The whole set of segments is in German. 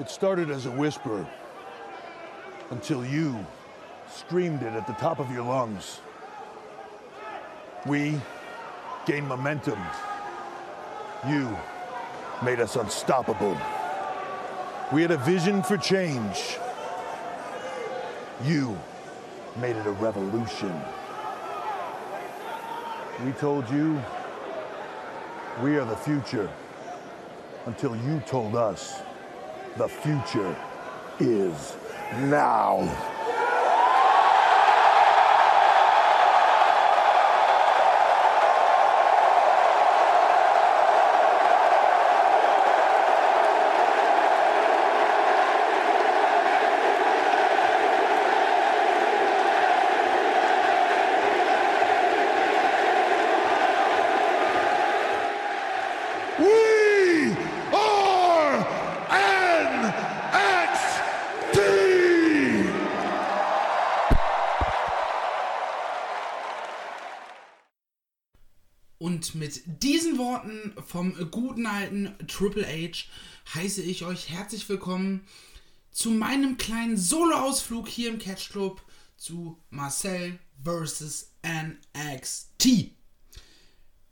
It started as a whisper until you screamed it at the top of your lungs. We gained momentum. You made us unstoppable. We had a vision for change. You made it a revolution. We told you we are the future until you told us the future is now. Und mit diesen Worten vom guten alten Triple H heiße ich euch herzlich willkommen zu meinem kleinen Solo-Ausflug hier im Catch Club zu Marcel vs. NXT.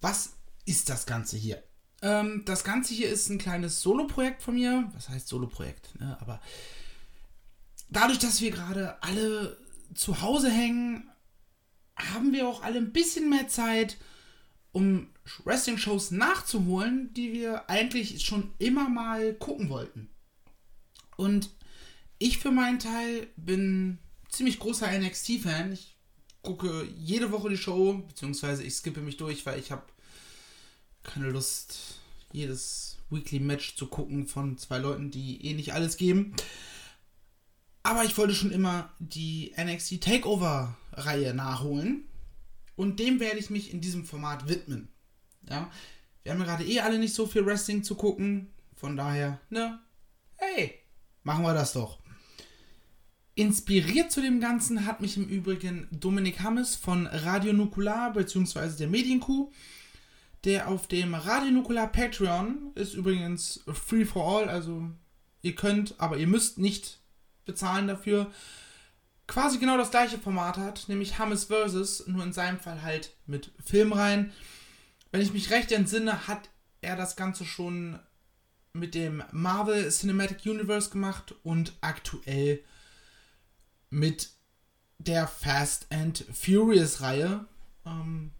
Was ist das Ganze hier? Ähm, das Ganze hier ist ein kleines Solo-Projekt von mir. Was heißt Solo-Projekt? Ne? Aber dadurch, dass wir gerade alle zu Hause hängen, haben wir auch alle ein bisschen mehr Zeit, um Wrestling-Shows nachzuholen, die wir eigentlich schon immer mal gucken wollten. Und ich für meinen Teil bin ziemlich großer NXT-Fan. Ich gucke jede Woche die Show, beziehungsweise ich skippe mich durch, weil ich habe keine Lust, jedes Weekly-Match zu gucken von zwei Leuten, die eh nicht alles geben. Aber ich wollte schon immer die NXT Takeover-Reihe nachholen. Und dem werde ich mich in diesem Format widmen. Ja, wir haben ja gerade eh alle nicht so viel Wrestling zu gucken. Von daher, ne, hey, machen wir das doch. Inspiriert zu dem Ganzen hat mich im Übrigen Dominik Hammes von Radio Nukular bzw. der Medienkuh, der auf dem Radio Nukular Patreon ist übrigens free for all, also ihr könnt, aber ihr müsst nicht bezahlen dafür, quasi genau das gleiche Format hat, nämlich Hammes vs., nur in seinem Fall halt mit Filmreihen. Wenn ich mich recht entsinne, hat er das Ganze schon mit dem Marvel Cinematic Universe gemacht und aktuell mit der Fast and Furious Reihe. Ähm,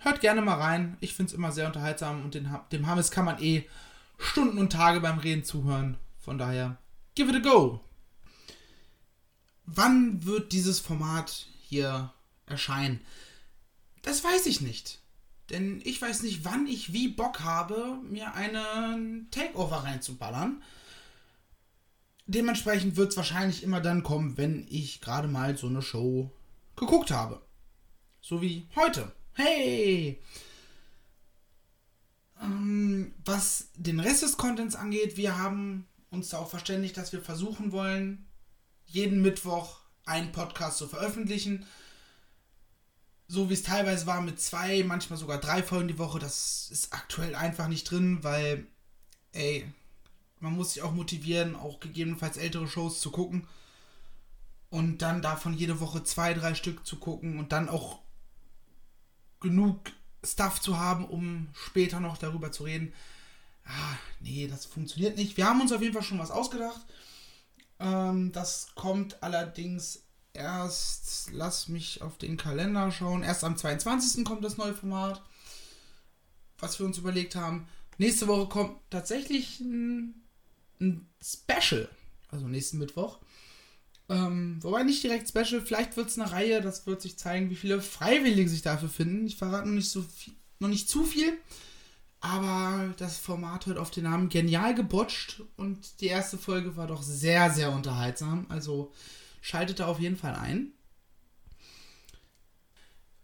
hört gerne mal rein. Ich finde es immer sehr unterhaltsam und den, dem Hammes kann man eh Stunden und Tage beim Reden zuhören. Von daher, give it a go. Wann wird dieses Format hier erscheinen? Das weiß ich nicht. Denn ich weiß nicht, wann ich wie Bock habe, mir einen Takeover reinzuballern. Dementsprechend wird es wahrscheinlich immer dann kommen, wenn ich gerade mal so eine Show geguckt habe. So wie heute. Hey! Ähm, was den Rest des Contents angeht, wir haben uns da auch verständigt, dass wir versuchen wollen, jeden Mittwoch einen Podcast zu veröffentlichen. So wie es teilweise war mit zwei, manchmal sogar drei Folgen die Woche, das ist aktuell einfach nicht drin, weil, ey, man muss sich auch motivieren, auch gegebenenfalls ältere Shows zu gucken. Und dann davon jede Woche zwei, drei Stück zu gucken und dann auch genug Stuff zu haben, um später noch darüber zu reden. Ah, nee, das funktioniert nicht. Wir haben uns auf jeden Fall schon was ausgedacht. Ähm, das kommt allerdings erst, lass mich auf den Kalender schauen, erst am 22. kommt das neue Format, was wir uns überlegt haben. Nächste Woche kommt tatsächlich ein, ein Special, also nächsten Mittwoch. Ähm, wobei nicht direkt Special, vielleicht wird es eine Reihe, das wird sich zeigen, wie viele Freiwillige sich dafür finden. Ich verrate noch nicht, so viel, noch nicht zu viel, aber das Format hört auf den Namen genial gebotcht und die erste Folge war doch sehr, sehr unterhaltsam. Also schaltet da auf jeden Fall ein.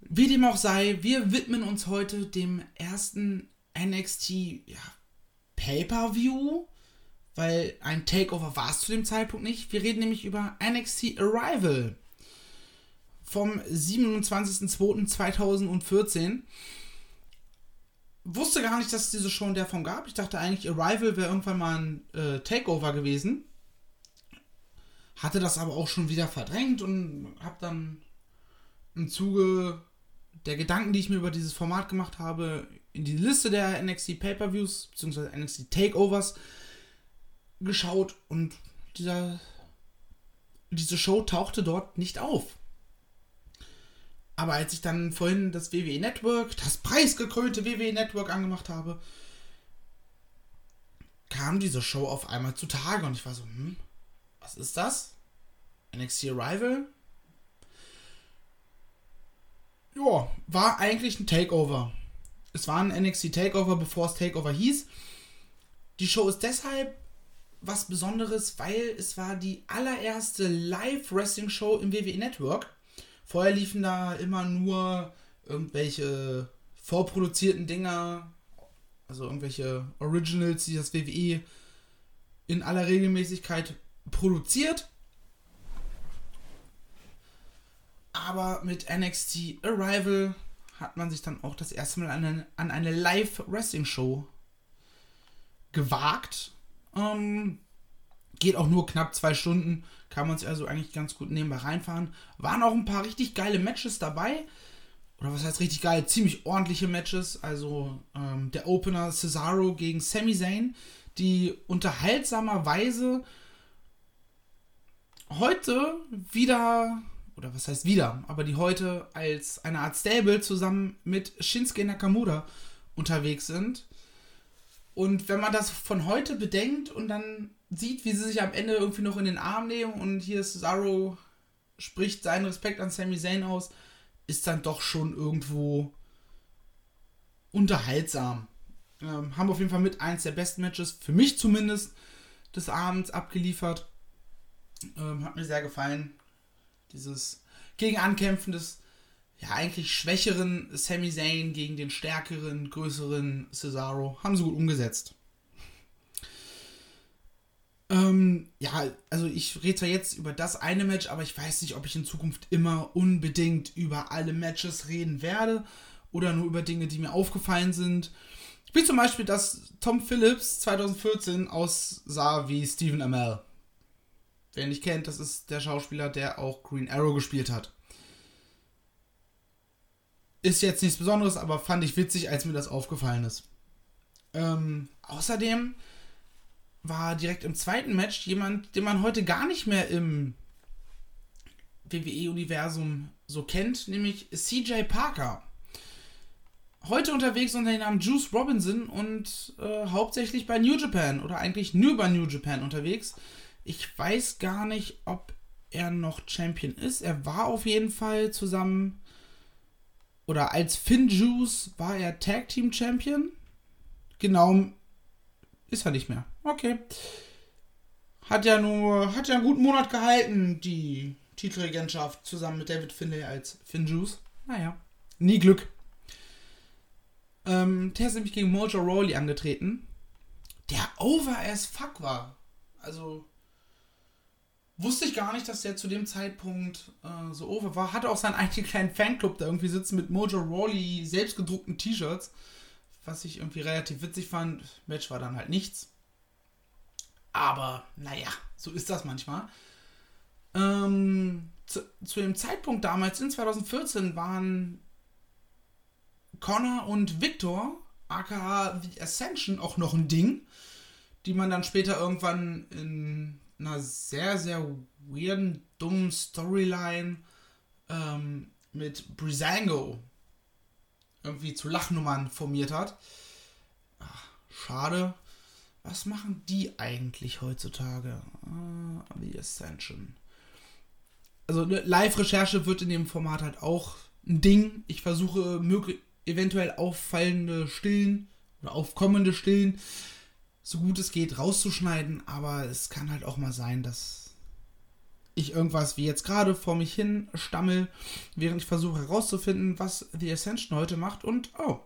Wie dem auch sei, wir widmen uns heute dem ersten NXT ja, Pay-Per-View, weil ein Takeover war es zu dem Zeitpunkt nicht. Wir reden nämlich über NXT Arrival vom 27.02.2014 wusste gar nicht, dass es diese Show in der Form gab. Ich dachte eigentlich, Arrival wäre irgendwann mal ein äh, Takeover gewesen. Hatte das aber auch schon wieder verdrängt und habe dann im Zuge der Gedanken, die ich mir über dieses Format gemacht habe, in die Liste der NXT Pay-Per-Views bzw. NXT Takeovers geschaut und dieser, diese Show tauchte dort nicht auf. Aber als ich dann vorhin das WWE Network, das preisgekrönte WWE Network angemacht habe, kam diese Show auf einmal zutage und ich war so, hm, was ist das? NXT Arrival? Ja, war eigentlich ein Takeover. Es war ein NXT Takeover, bevor es Takeover hieß. Die Show ist deshalb was Besonderes, weil es war die allererste Live-Wrestling-Show im WWE Network. Vorher liefen da immer nur irgendwelche vorproduzierten Dinger, also irgendwelche Originals, die das WWE in aller Regelmäßigkeit produziert. Aber mit NXT Arrival hat man sich dann auch das erste Mal an eine, an eine Live-Wrestling-Show gewagt. Ähm, geht auch nur knapp zwei Stunden. Kann man sich also eigentlich ganz gut nebenbei reinfahren. Waren auch ein paar richtig geile Matches dabei. Oder was heißt richtig geil? Ziemlich ordentliche Matches. Also ähm, der Opener Cesaro gegen Sami Zayn, die unterhaltsamerweise heute wieder, oder was heißt wieder, aber die heute als eine Art Stable zusammen mit Shinsuke Nakamura unterwegs sind. Und wenn man das von heute bedenkt und dann sieht, wie sie sich am Ende irgendwie noch in den Arm nehmen und hier Cesaro spricht seinen Respekt an Sami Zayn aus, ist dann doch schon irgendwo unterhaltsam. Ähm, haben auf jeden Fall mit eins der besten Matches, für mich zumindest, des Abends abgeliefert. Ähm, hat mir sehr gefallen. Dieses gegen Ankämpfen des ja eigentlich schwächeren Sami Zayn gegen den stärkeren, größeren Cesaro haben sie gut umgesetzt. Ähm, ja, also ich rede zwar jetzt über das eine Match, aber ich weiß nicht, ob ich in Zukunft immer unbedingt über alle Matches reden werde oder nur über Dinge, die mir aufgefallen sind. Wie zum Beispiel, dass Tom Phillips 2014 aussah wie Stephen Amell. Wer nicht kennt, das ist der Schauspieler, der auch Green Arrow gespielt hat. Ist jetzt nichts Besonderes, aber fand ich witzig, als mir das aufgefallen ist. Ähm, außerdem war direkt im zweiten Match jemand, den man heute gar nicht mehr im WWE-Universum so kennt, nämlich CJ Parker. Heute unterwegs unter dem Namen Juice Robinson und äh, hauptsächlich bei New Japan oder eigentlich nur bei New Japan unterwegs. Ich weiß gar nicht, ob er noch Champion ist. Er war auf jeden Fall zusammen oder als Finn Juice war er Tag Team Champion. Genau ist er nicht mehr. Okay. Hat ja nur, hat ja einen guten Monat gehalten, die Titelregentschaft, zusammen mit David Finlay als Finn Juice. Naja, nie Glück. Ähm, der ist nämlich gegen Mojo Rawley angetreten, der over as fuck war. Also, wusste ich gar nicht, dass der zu dem Zeitpunkt äh, so over war. Hatte auch seinen eigenen kleinen Fanclub da irgendwie sitzen mit Mojo Rawley selbstgedruckten T-Shirts was ich irgendwie relativ witzig fand. Match war dann halt nichts. Aber naja, so ist das manchmal. Ähm, zu, zu, dem Zeitpunkt damals, in 2014, waren Connor und Victor, aka The Ascension, auch noch ein Ding, die man dann später irgendwann in einer sehr, sehr weirden, dummen Storyline ähm, mit Brizango irgendwie zu Lachnummern formiert hat. Ach, schade. Was machen die eigentlich heutzutage? Ah, The Ascension. Also eine Live-Recherche wird in dem Format halt auch ein Ding. Ich versuche eventuell auffallende Stillen oder aufkommende Stillen so gut es geht rauszuschneiden, aber es kann halt auch mal sein, dass ich irgendwas wie jetzt gerade vor mich hin stammel, während ich versuche herauszufinden, was The Ascension heute macht und oh.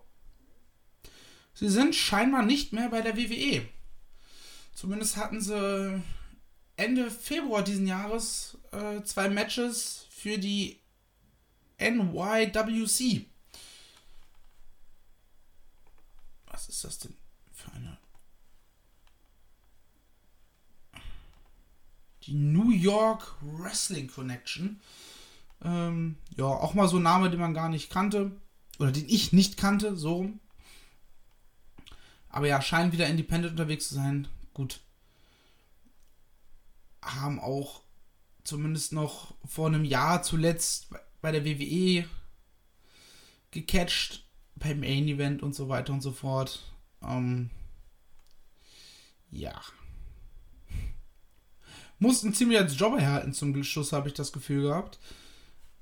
Sie sind scheinbar nicht mehr bei der WWE. Zumindest hatten sie Ende Februar diesen Jahres äh, zwei Matches für die NYWC. ist das denn für eine? Die New York Wrestling Connection. Ähm, ja, auch mal so ein Name, den man gar nicht kannte. Oder den ich nicht kannte, so. Aber ja, scheinen wieder independent unterwegs zu sein. Gut. Haben auch zumindest noch vor einem Jahr zuletzt bei der WWE gecatcht. Beim Main Event und so weiter und so fort. Ähm, ja. Mussten ziemlich als Job erhalten zum Schluss, habe ich das Gefühl gehabt.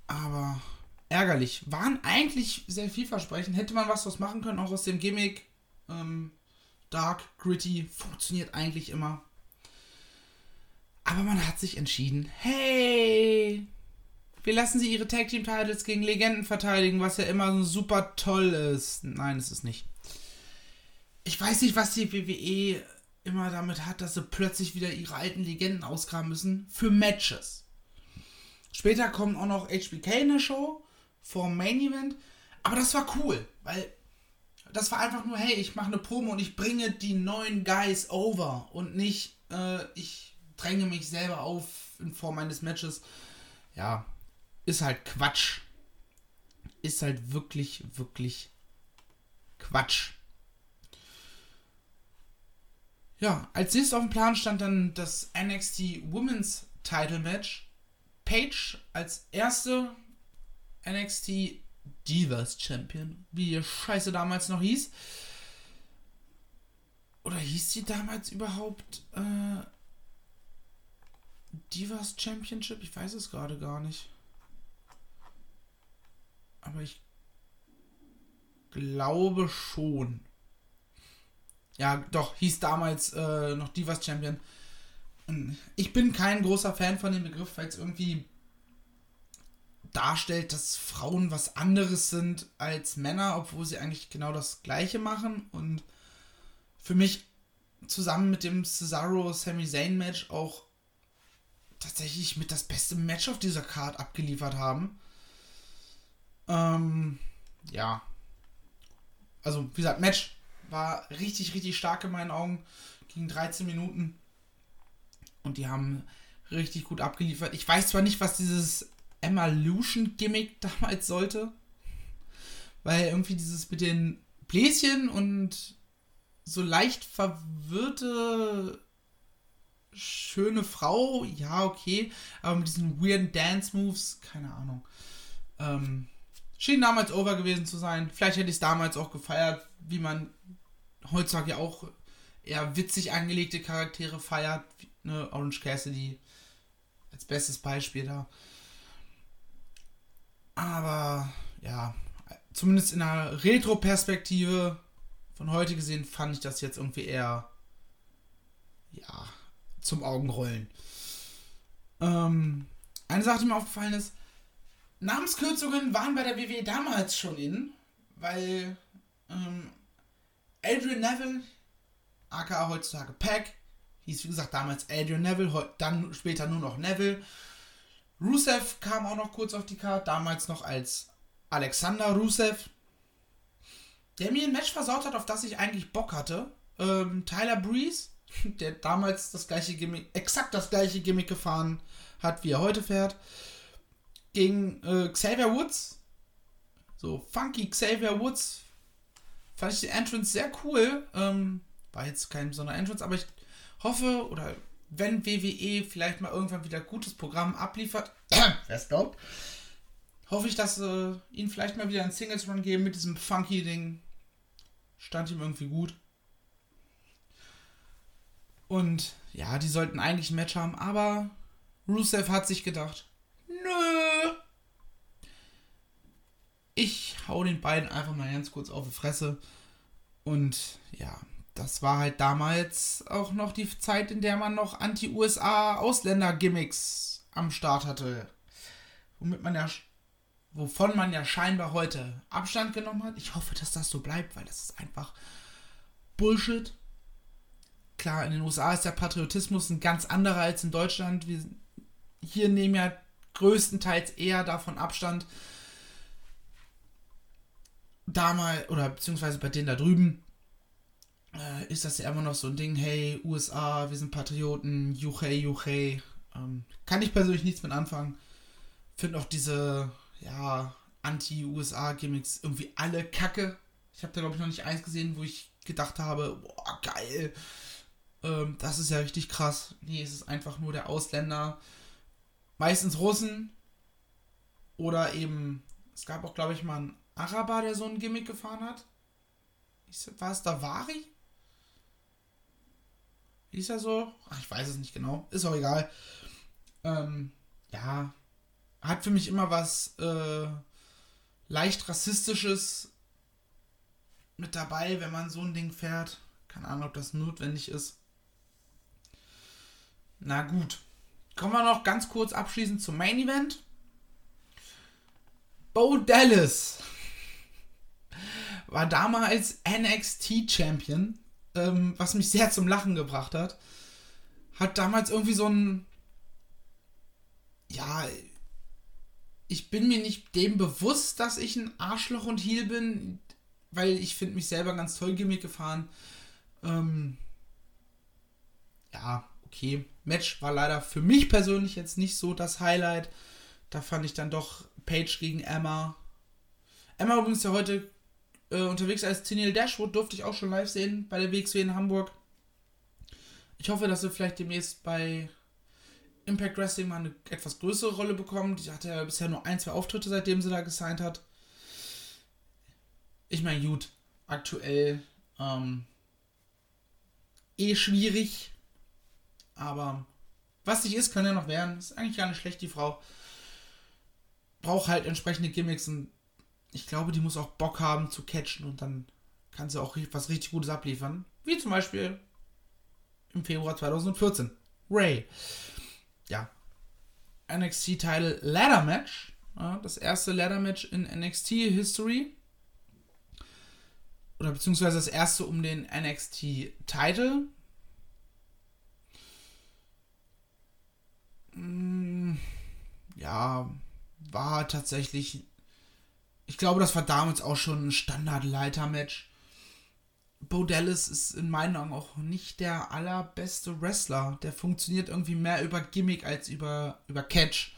Aber ärgerlich. Waren eigentlich sehr vielversprechend. Hätte man was draus machen können, auch aus dem Gimmick. Ähm, Dark, Gritty, funktioniert eigentlich immer. Aber man hat sich entschieden, hey, wir lassen sie ihre Tag Team Titles gegen Legenden verteidigen, was ja immer super toll ist. Nein, es ist nicht. Ich weiß nicht, was die WWE immer damit hat, dass sie plötzlich wieder ihre alten Legenden ausgraben müssen für Matches. Später kommt auch noch HBK in der Show vor Main Event, aber das war cool, weil das war einfach nur, hey, ich mache eine Promo und ich bringe die neuen Guys over und nicht, äh, ich dränge mich selber auf in Form eines Matches. Ja, ist halt Quatsch. Ist halt wirklich, wirklich Quatsch. Ja, als nächstes auf dem Plan stand dann das NXT Women's Title Match. Paige als erste NXT Divas Champion, wie die Scheiße damals noch hieß. Oder hieß sie damals überhaupt äh, Divas Championship? Ich weiß es gerade gar nicht. Aber ich glaube schon. Ja, doch, hieß damals äh, noch Divas Champion. Ich bin kein großer Fan von dem Begriff, weil es irgendwie darstellt, dass Frauen was anderes sind als Männer, obwohl sie eigentlich genau das Gleiche machen. Und für mich zusammen mit dem Cesaro Sami Zayn Match auch tatsächlich mit das beste Match auf dieser Card abgeliefert haben. Ähm, ja. Also, wie gesagt, Match war richtig, richtig stark in meinen Augen. Ging 13 Minuten. Und die haben richtig gut abgeliefert. Ich weiß zwar nicht, was dieses Evolution-Gimmick damals sollte. Weil irgendwie dieses mit den Bläschen und so leicht verwirrte schöne Frau, ja, okay, aber mit diesen weirden Dance-Moves, keine Ahnung. Ähm, schien damals over gewesen zu sein. Vielleicht hätte ich es damals auch gefeiert, wie man heutzutage ja auch eher witzig angelegte Charaktere feiert. Ne, Orange Cassidy als bestes Beispiel da. Aber ja, zumindest in der Retro-Perspektive von heute gesehen fand ich das jetzt irgendwie eher ja zum Augenrollen. Ähm, eine Sache, die mir aufgefallen ist, Namenskürzungen waren bei der WWE damals schon in, weil ähm, Adrian Neville, aka heutzutage Pack, hieß wie gesagt damals Adrian Neville, dann später nur noch Neville. Rusev kam auch noch kurz auf die Karte, damals noch als Alexander Rusev, der mir ein Match versaut hat, auf das ich eigentlich Bock hatte. Ähm, Tyler Breeze, der damals das gleiche Gimmick, exakt das gleiche Gimmick gefahren hat, wie er heute fährt, gegen äh, Xavier Woods. So, funky Xavier Woods. Fand ich die Entrance sehr cool. Ähm, war jetzt kein besonderer Entrance, aber ich hoffe, oder wenn WWE vielleicht mal irgendwann wieder gutes Programm abliefert, wer es glaubt, hoffe ich, dass äh, ihnen vielleicht mal wieder ein Singles Run geben mit diesem funky Ding. Stand ihm irgendwie gut. Und ja, die sollten eigentlich ein Match haben, aber Rusev hat sich gedacht, nö. Ich hau den beiden einfach mal ganz kurz auf die Fresse. Und ja, das war halt damals auch noch die Zeit, in der man noch Anti-USA-Ausländer-Gimmicks am Start hatte. Womit man ja, wovon man ja scheinbar heute Abstand genommen hat. Ich hoffe, dass das so bleibt, weil das ist einfach Bullshit. Klar, in den USA ist der Patriotismus ein ganz anderer als in Deutschland. Wir hier nehmen ja größtenteils eher davon Abstand, damals, oder beziehungsweise bei denen da drüben, äh, ist das ja immer noch so ein Ding, hey, USA, wir sind Patrioten, juchei, juchei. Ähm, kann ich persönlich nichts mit anfangen. Finde auch diese, ja, Anti-USA-Gimmicks irgendwie alle kacke. Ich habe da, glaube ich, noch nicht eins gesehen, wo ich gedacht habe, boah, geil. Ähm, das ist ja richtig krass. Nee, es ist einfach nur der Ausländer. Meistens Russen. Oder eben, es gab auch, glaube ich, mal einen Araber, der so ein Gimmick gefahren hat. War es Davari? Ist er so? Ach, ich weiß es nicht genau. Ist auch egal. Ähm, ja. Hat für mich immer was äh, leicht rassistisches mit dabei, wenn man so ein Ding fährt. Keine Ahnung, ob das notwendig ist. Na gut. Kommen wir noch ganz kurz abschließend zum Main Event. Bo Dallas war damals NXT Champion, ähm, was mich sehr zum Lachen gebracht hat. Hat damals irgendwie so ein. Ja, ich bin mir nicht dem bewusst, dass ich ein Arschloch und Heel bin, weil ich finde mich selber ganz toll Gimmick gefahren. Ähm, ja, okay. Match war leider für mich persönlich jetzt nicht so das Highlight. Da fand ich dann doch Page gegen Emma. Emma übrigens ja heute äh, unterwegs als Tennille Dashwood, durfte ich auch schon live sehen bei der WXW in Hamburg. Ich hoffe, dass sie vielleicht demnächst bei Impact Wrestling mal eine etwas größere Rolle bekommt. Die hatte ja bisher nur ein, zwei Auftritte, seitdem sie da gesigned hat. Ich meine, gut, aktuell ähm, eh schwierig. Aber was nicht ist, kann ja noch werden. Ist eigentlich gar nicht schlecht, die Frau. Braucht halt entsprechende Gimmicks und ich glaube, die muss auch Bock haben zu catchen und dann kann sie auch was richtig Gutes abliefern. Wie zum Beispiel im Februar 2014. Ray. Ja. NXT Title Ladder Match. Das erste Ladder Match in NXT History. Oder beziehungsweise das erste um den NXT Title. Hm, ja, war tatsächlich ich glaube, das war damals auch schon ein Standard-Leiter-Match. Bo Dallas ist in meinen Augen auch nicht der allerbeste Wrestler. Der funktioniert irgendwie mehr über Gimmick als über, über Catch.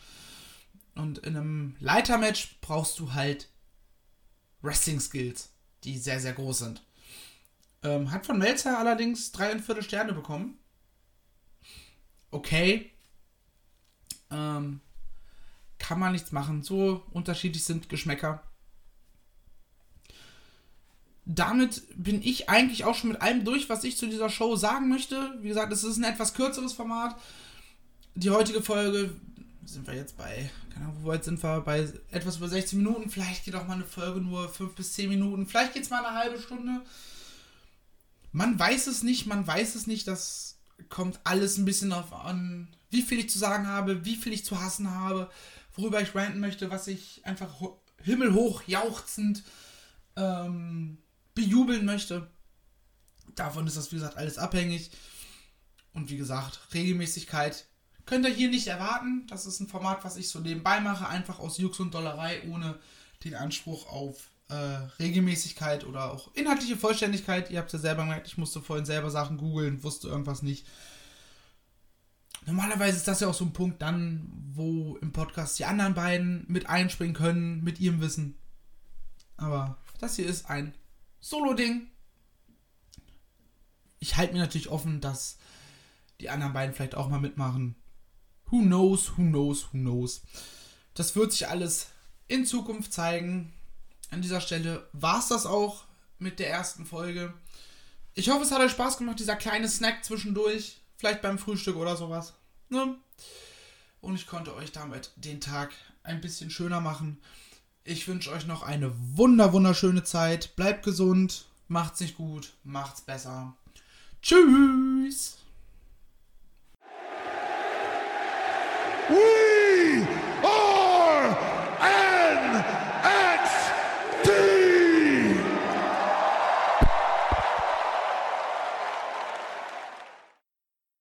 Und in einem Leiter-Match brauchst du halt Wrestling-Skills, die sehr, sehr groß sind. Ähm, hat von Melzer allerdings dreieinviertel Sterne bekommen. Okay. Ähm, kann man nichts machen. So unterschiedlich sind Geschmäcker damit bin ich eigentlich auch schon mit allem durch, was ich zu dieser Show sagen möchte. Wie gesagt, es ist ein etwas kürzeres Format. Die heutige Folge sind wir jetzt bei, keine Ahnung, wo weit sind wir? Bei etwas über 16 Minuten. Vielleicht geht auch mal eine Folge nur 5 bis 10 Minuten. Vielleicht geht es mal eine halbe Stunde. Man weiß es nicht, man weiß es nicht. Das kommt alles ein bisschen darauf an, wie viel ich zu sagen habe, wie viel ich zu hassen habe, worüber ich ranten möchte, was ich einfach himmelhoch jauchzend ähm, bejubeln möchte. Davon ist das, wie gesagt, alles abhängig. Und wie gesagt, Regelmäßigkeit könnt ihr hier nicht erwarten. Das ist ein Format, was ich so nebenbei mache, einfach aus Jux und Dollerei, ohne den Anspruch auf äh, Regelmäßigkeit oder auch inhaltliche Vollständigkeit. Ihr habt ja selber gemerkt, ich musste vorhin selber Sachen googeln, wusste irgendwas nicht. Normalerweise ist das ja auch so ein Punkt dann, wo im Podcast die anderen beiden mit einspringen können, mit ihrem Wissen. Aber das hier ist ein Solo-Ding. Ich halte mir natürlich offen, dass die anderen beiden vielleicht auch mal mitmachen. Who knows, who knows, who knows. Das wird sich alles in Zukunft zeigen. An dieser Stelle war es das auch mit der ersten Folge. Ich hoffe, es hat euch Spaß gemacht, dieser kleine Snack zwischendurch. Vielleicht beim Frühstück oder sowas. Ne? Und ich konnte euch damit den Tag ein bisschen schöner machen. Ich wünsche euch noch eine wunder wunderschöne Zeit. Bleibt gesund, macht's nicht gut, macht's besser. Tschüss.